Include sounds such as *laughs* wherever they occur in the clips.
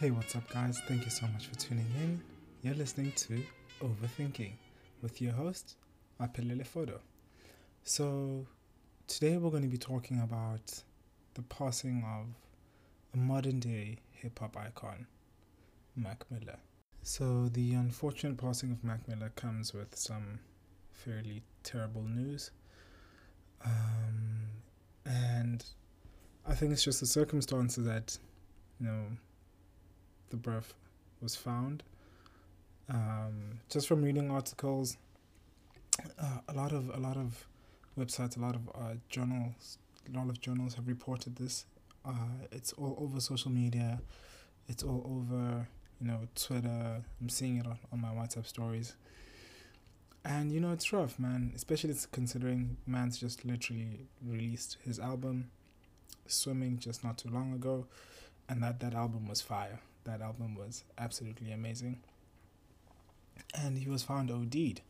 Hey, what's up, guys? Thank you so much for tuning in. You're listening to Overthinking with your host, Apelele Photo. So, today we're going to be talking about the passing of a modern day hip hop icon, Mac Miller. So, the unfortunate passing of Mac Miller comes with some fairly terrible news. Um, and I think it's just the circumstances that, you know, the birth was found. Um, just from reading articles, uh, a lot of a lot of websites, a lot of uh, journals, a lot of journals have reported this. Uh, it's all over social media. It's all over, you know, Twitter. I'm seeing it on, on my WhatsApp stories. And you know, it's rough, man. Especially considering man's just literally released his album, Swimming, just not too long ago, and that that album was fire. That album was absolutely amazing. And he was found OD'd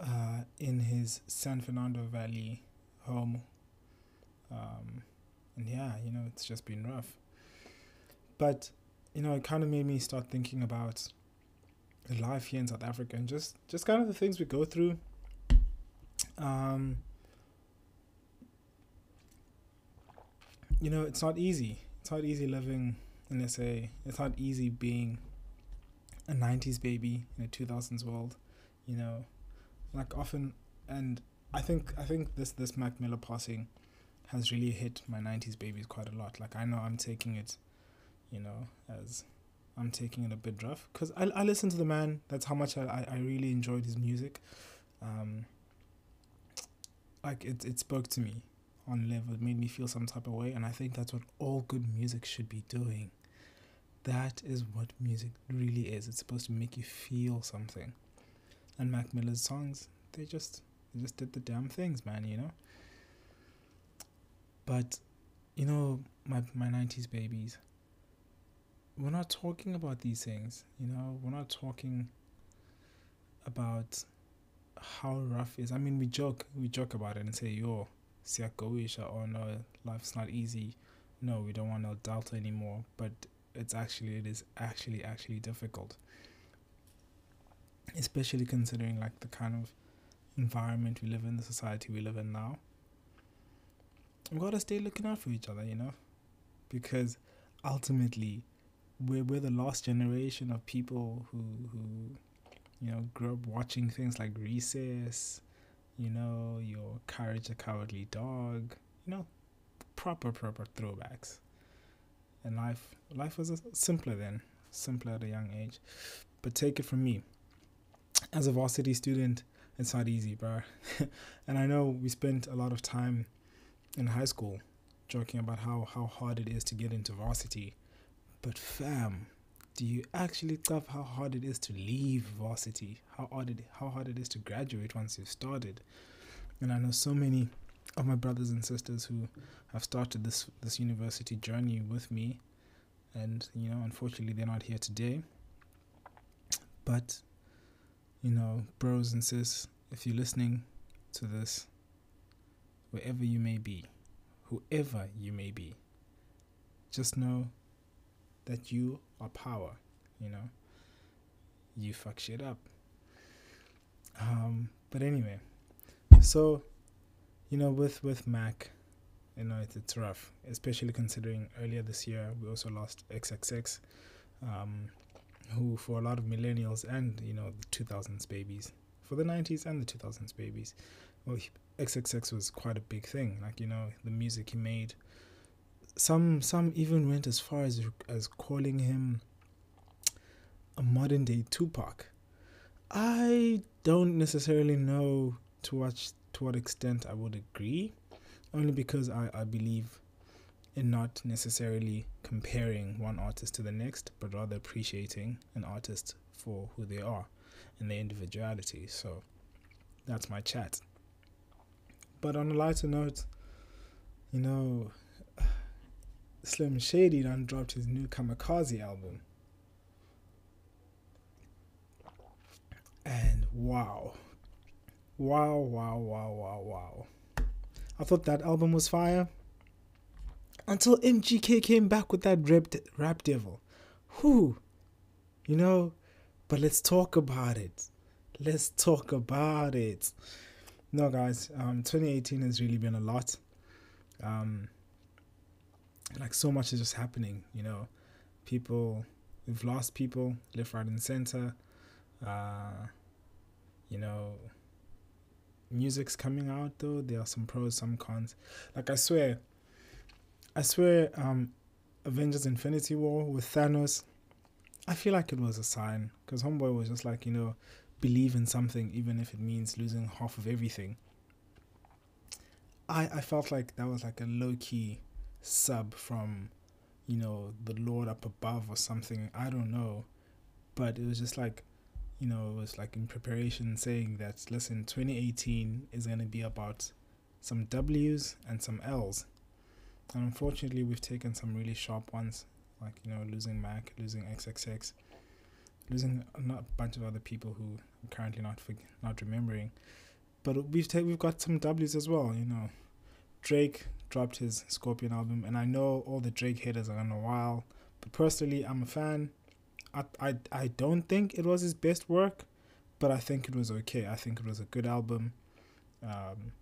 uh, in his San Fernando Valley home. Um, and yeah, you know, it's just been rough. But, you know, it kind of made me start thinking about life here in South Africa and just, just kind of the things we go through. Um, you know, it's not easy. It's not easy living in SA. It's not easy being a 90s baby in a 2000s world, you know. Like often and I think I think this this Mac Miller passing has really hit my 90s babies quite a lot. Like I know I'm taking it, you know, as I'm taking it a bit rough because I, I listen to the man. That's how much I, I really enjoyed his music. Um, like it, it spoke to me on level. It made me feel some type of way. And I think that's what all good music should be doing. That is what music really is. It's supposed to make you feel something. And Mac Miller's songs, they just they just did the damn things, man, you know? But you know, my my nineties babies, we're not talking about these things, you know, we're not talking about how rough is. I mean we joke we joke about it and say, yo, siyagoisha or oh, no, life's not easy. No, we don't want no delta anymore. But it's actually it is actually actually difficult. Especially considering like the kind of environment we live in the society we live in now. We gotta stay looking out for each other you know? Because ultimately we're, we're the last generation of people who who you know grew up watching things like recess you know your courage the cowardly dog you know proper proper throwbacks and life life was simpler then, simpler at a young age. But take it from me, as a varsity student, it's not easy, bro. *laughs* and I know we spent a lot of time in high school joking about how, how hard it is to get into varsity. But fam, do you actually stuff how hard it is to leave varsity? How hard it how hard it is to graduate once you've started? And I know so many of my brothers and sisters who have started this this university journey with me. And you know unfortunately they're not here today. But you know bros and sis if you're listening to this wherever you may be whoever you may be just know that you are power you know. You fuck shit up. Um but anyway so you know with with mac you know it's, it's rough especially considering earlier this year we also lost xxx um, who for a lot of millennials and you know the 2000s babies for the 90s and the 2000s babies well he, xxx was quite a big thing like you know the music he made some some even went as far as as calling him a modern day Tupac. I don't necessarily know to what to what extent I would agree only because I, I believe in not necessarily comparing one artist to the next, but rather appreciating an artist for who they are and their individuality. So that's my chat. But on a lighter note, you know, *sighs* Slim Shady done dropped his new Kamikaze album. And wow. Wow, wow, wow, wow, wow. I thought that album was fire. Until MGK came back with that rap, rap devil. who, you know, but let's talk about it. Let's talk about it. No, guys, um, 2018 has really been a lot. Um, like so much is just happening, you know. People, we've lost people left, right, and center. Uh, you know, music's coming out though. There are some pros, some cons. Like I swear, I swear, um, Avengers: Infinity War with Thanos. I feel like it was a sign because Homeboy was just like you know, believe in something even if it means losing half of everything. I I felt like that was like a low key sub from, you know, the Lord up above or something. I don't know, but it was just like you know, it was like in preparation saying that, listen, 2018 is going to be about some W's and some L's. And unfortunately, we've taken some really sharp ones, like, you know, losing Mac, losing XXX, losing a bunch of other people who I'm currently not not remembering. But we've ta- we've got some W's as well, you know. Drake dropped his Scorpion album, and I know all the Drake haters are on a while, but personally, I'm a fan. I, I, don't think it was his best work, but I think it was okay. I think it was a good album, um,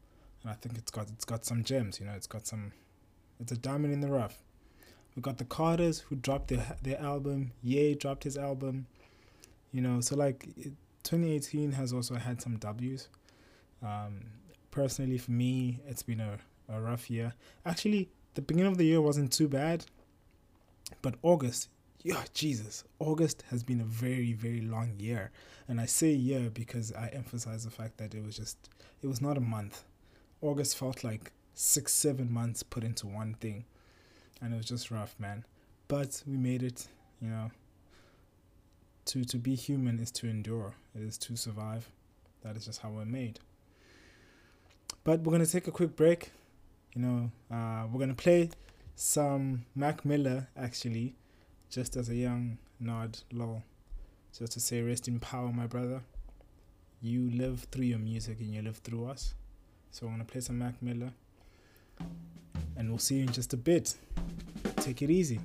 and I think it's got it's got some gems. You know, it's got some, it's a diamond in the rough. We got the Carters who dropped their their album. Ye dropped his album. You know, so like, it, 2018 has also had some W's. Um, personally, for me, it's been a, a rough year. Actually, the beginning of the year wasn't too bad, but August yeah, Jesus, August has been a very, very long year. And I say year because I emphasize the fact that it was just, it was not a month. August felt like six, seven months put into one thing. And it was just rough, man. But we made it, you know. To, to be human is to endure, it is to survive. That is just how we're made. But we're going to take a quick break. You know, uh, we're going to play some Mac Miller actually just as a young nod, lol. Just to say, rest in power, my brother. You live through your music and you live through us. So I'm gonna play some Mac Miller. And we'll see you in just a bit. Take it easy.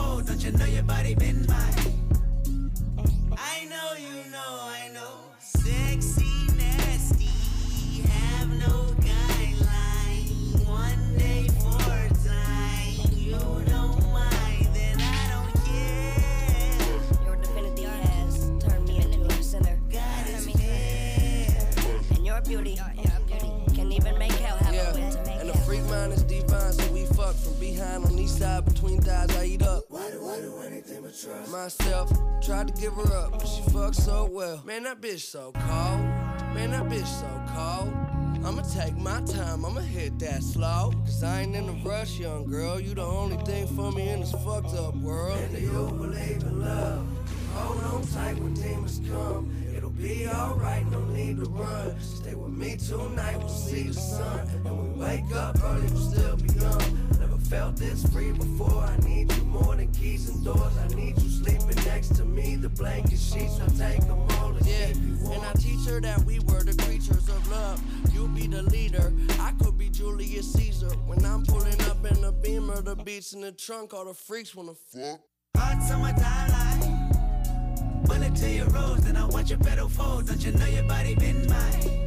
Don't you know your body been mine? I know you know, I know. Sexy, nasty, have no guideline. One day time, you don't mind, then I don't care. Your divinity has turned me into a sinner. God is fair. And your beauty can even make hell have yeah. a winter. And the freak mind is divine, so we fuck from behind on these side between thighs. I bitch so cold. Man, that bitch so cold. I'ma take my time, I'ma hit that slow. Cause I ain't in a rush, young girl. You the only thing for me in this fucked up world. And do you believe in love? Hold on tight when demons come. It'll be alright, no need to run. Stay with me tonight, we'll see the sun. And we wake up early, we'll still be young. Felt this free before. I need you more than keys and doors. I need you sleeping next to me. The blanket sheets, I take them all to yeah. And I teach her that we were the creatures of love. You be the leader. I could be Julius Caesar. When I'm pulling up in the beamer, the beats in the trunk, all the freaks wanna fuck. Hearts on my timeline. Bullet to your rose, then I want your pedal fold. Don't you know your body been mine?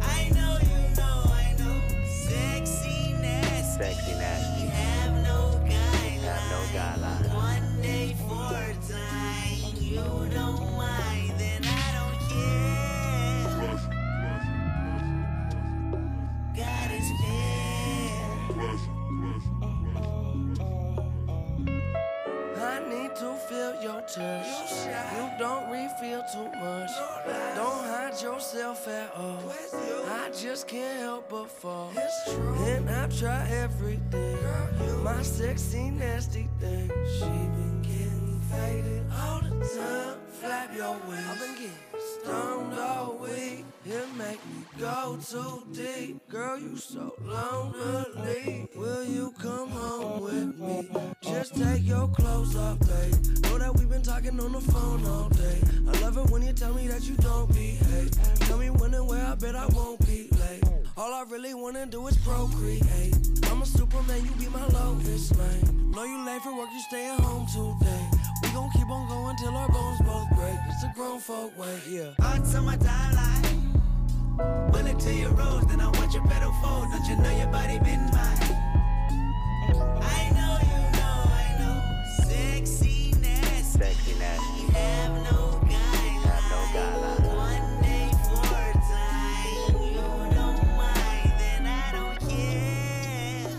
I know you Sexy nasty. Have no guidelines. Have no guidelines. feel your touch. You, you don't refill too much. No don't hide yourself at all. You. I just can't help but fall. And I try everything. Girl, My sexy, nasty thing. She been getting faded all the time. Flap your wings. I've been getting stoned all week. It make me go too deep. Girl, you so lonely. Will you come home with me? Just take your clothes off, babe. Know that we've been talking on the phone all day. I love it when you tell me that you don't behave. Tell me when and where, I bet I won't be late. All I really wanna do is procreate. I'm a superman, you be my Lois Lane. Know you late for work, you stay at home today. We gon' keep on going till our bones both break. It's a grown folk way, yeah. Hearts on my timeline. Bullet to your rose, then I want your pedal fold. Don't you know your body been mine? I know you know, I know. Sexy, nasty. Sexy nasty. Have no guidelines. Have no guidelines. One day for a time. You don't mind, then I don't care.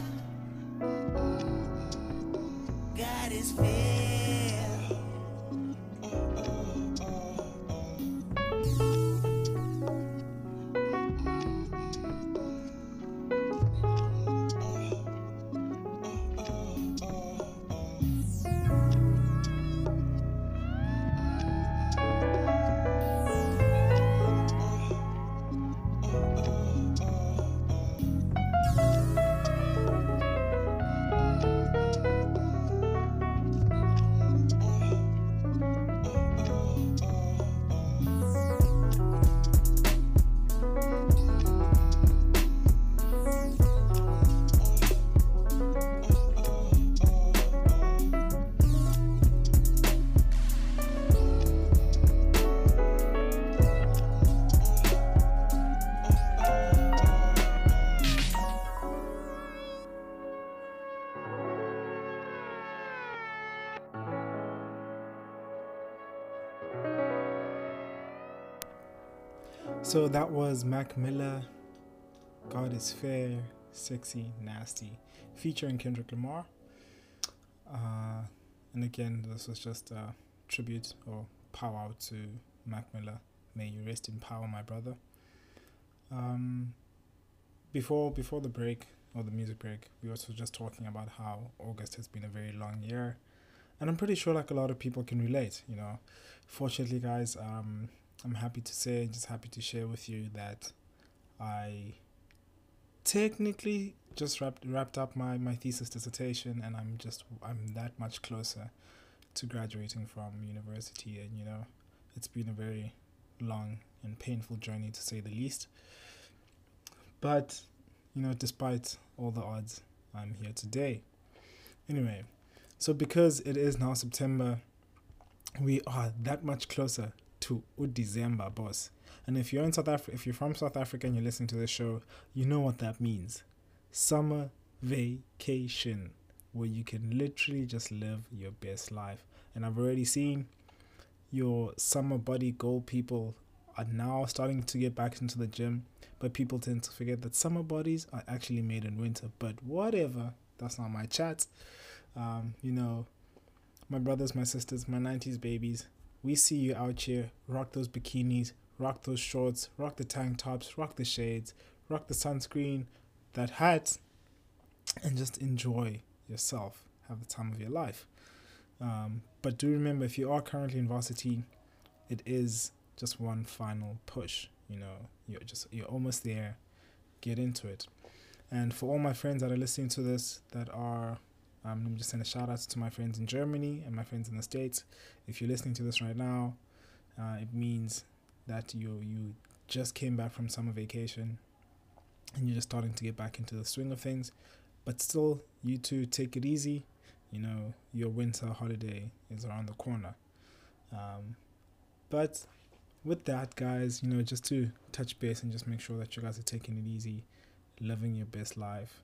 God is fair. So that was Mac Miller, God is Fair, Sexy, Nasty, featuring Kendrick Lamar. Uh, and again, this was just a tribute or power to Mac Miller. May you rest in power, my brother. Um, before before the break or the music break, we also just talking about how August has been a very long year, and I'm pretty sure like a lot of people can relate. You know, fortunately, guys, um, I'm happy to say, and just happy to share with you that I technically just wrapped wrapped up my, my thesis dissertation and I'm just I'm that much closer to graduating from university and you know it's been a very long and painful journey to say the least. But, you know, despite all the odds, I'm here today. Anyway, so because it is now September, we are that much closer to December, boss. And if you're in South Africa, if you're from South Africa and you're listening to this show, you know what that means. Summer vacation, where you can literally just live your best life. And I've already seen your summer body goal people are now starting to get back into the gym, but people tend to forget that summer bodies are actually made in winter. But whatever, that's not my chat. Um, you know, my brothers, my sisters, my 90s babies, we see you out here, rock those bikinis, rock those shorts, rock the tank tops, rock the shades, rock the sunscreen, that hat, and just enjoy yourself. Have the time of your life. Um, but do remember, if you are currently in varsity, it is just one final push. You know, you're just you're almost there. Get into it. And for all my friends that are listening to this, that are um, let me just send a shout out to my friends in Germany and my friends in the States. If you're listening to this right now, uh, it means that you you just came back from summer vacation and you're just starting to get back into the swing of things. But still, you two take it easy. You know, your winter holiday is around the corner. Um, but with that, guys, you know, just to touch base and just make sure that you guys are taking it easy, living your best life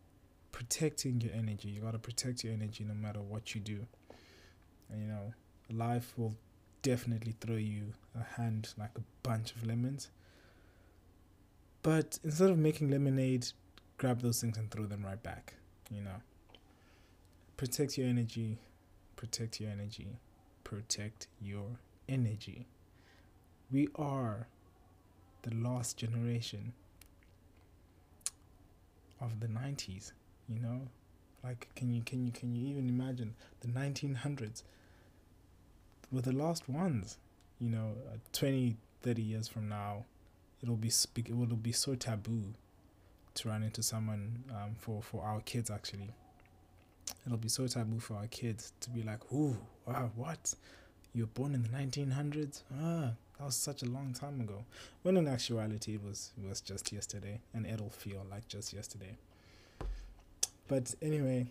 protecting your energy. You got to protect your energy no matter what you do. And, you know, life will definitely throw you a hand like a bunch of lemons. But instead of making lemonade, grab those things and throw them right back. You know, protect your energy, protect your energy, protect your energy. we are the last generation of the 90s you know? Like can you can you can you even imagine the 1900s were the last ones? You know uh, 20 30 years from now it'll be speak it will be so taboo to run into someone um, for for our kids actually. It'll be so taboo for our kids to be like ooh wow what? You were born in the 1900s ah that was such a long time ago. When in actuality it was it was just yesterday and it'll feel like just yesterday but anyway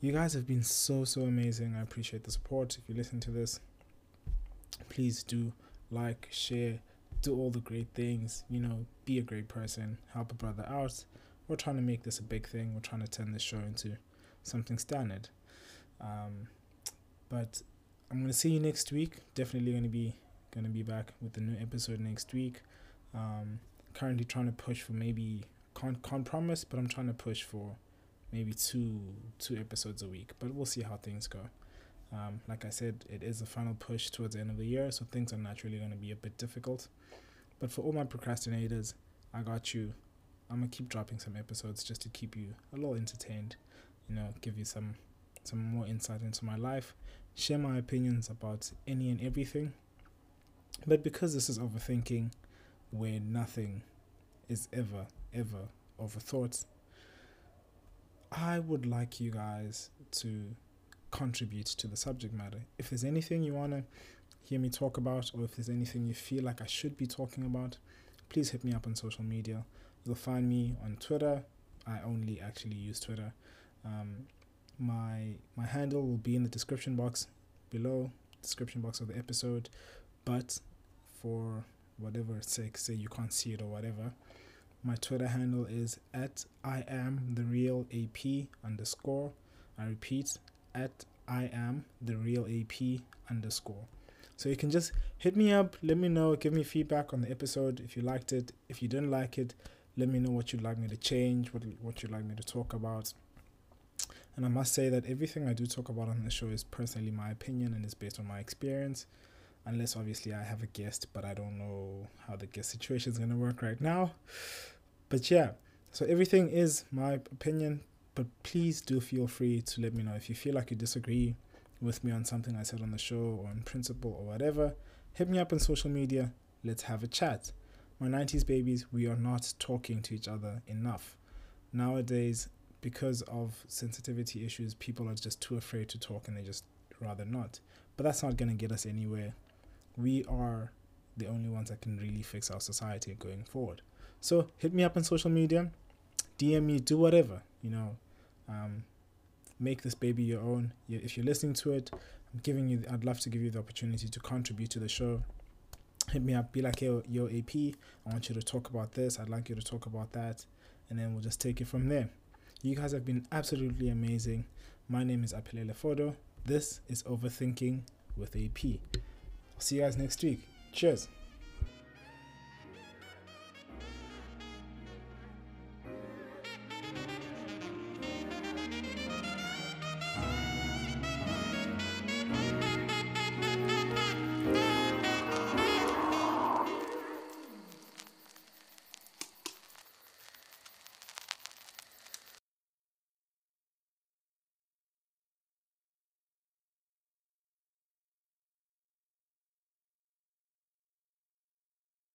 you guys have been so so amazing. I appreciate the support. If you listen to this please do like share do all the great things. You know be a great person. Help a brother out. We're trying to make this a big thing. We're trying to turn this show into something standard. Um, but i'm going to see you next week. Definitely going to be to be back with a new episode next week. Um, currently trying to push for maybe can't can't promise but i'm trying to push for maybe two two episodes a week but we'll see how things go um, like I said, it is a final push towards the end of the year, so things are naturally going to be a bit difficult. But for all my procrastinators, I got you. I'm gonna keep dropping some episodes just to keep you a little entertained, you know, give you some some more insight into my life, share my opinions about any and everything. But because this is overthinking, where nothing is ever ever overthought, I would like you guys to contribute to the subject matter. If there's anything you want to hear me talk about, or if there's anything you feel like I should be talking about, please hit me up on social media. You'll find me on Twitter. I only actually use Twitter. Um, my my handle will be in the description box below, description box of the episode. But for whatever sake, say you can't see it or whatever, my Twitter handle is at I am the real AP underscore. I repeat, at I am the real AP underscore. So you can just hit me up, let me know, give me feedback on the episode if you liked it. If you didn't like it, let me know what you'd like me to change, what what you'd like me to talk about. And I must say that everything I do talk about on the show is personally my opinion and is based on my experience. Unless obviously I have a guest, but I don't know how the guest situation is gonna work right now. But yeah, so everything is my opinion, but please do feel free to let me know if you feel like you disagree with me on something I said on the show or on principle or whatever. Hit me up on social media. Let's have a chat. My 90s babies, we are not talking to each other enough. Nowadays, because of sensitivity issues, people are just too afraid to talk and they just rather not. But that's not going to get us anywhere. We are the only ones that can really fix our society going forward. So hit me up on social media, DM me, do whatever, you know. Um, make this baby your own. If you're listening to it, I'm giving you. I'd love to give you the opportunity to contribute to the show. Hit me up. Be like, yo, yo, AP. I want you to talk about this. I'd like you to talk about that, and then we'll just take it from there. You guys have been absolutely amazing. My name is Apelele Fodo. This is Overthinking with AP. I'll see you guys next week. Cheers.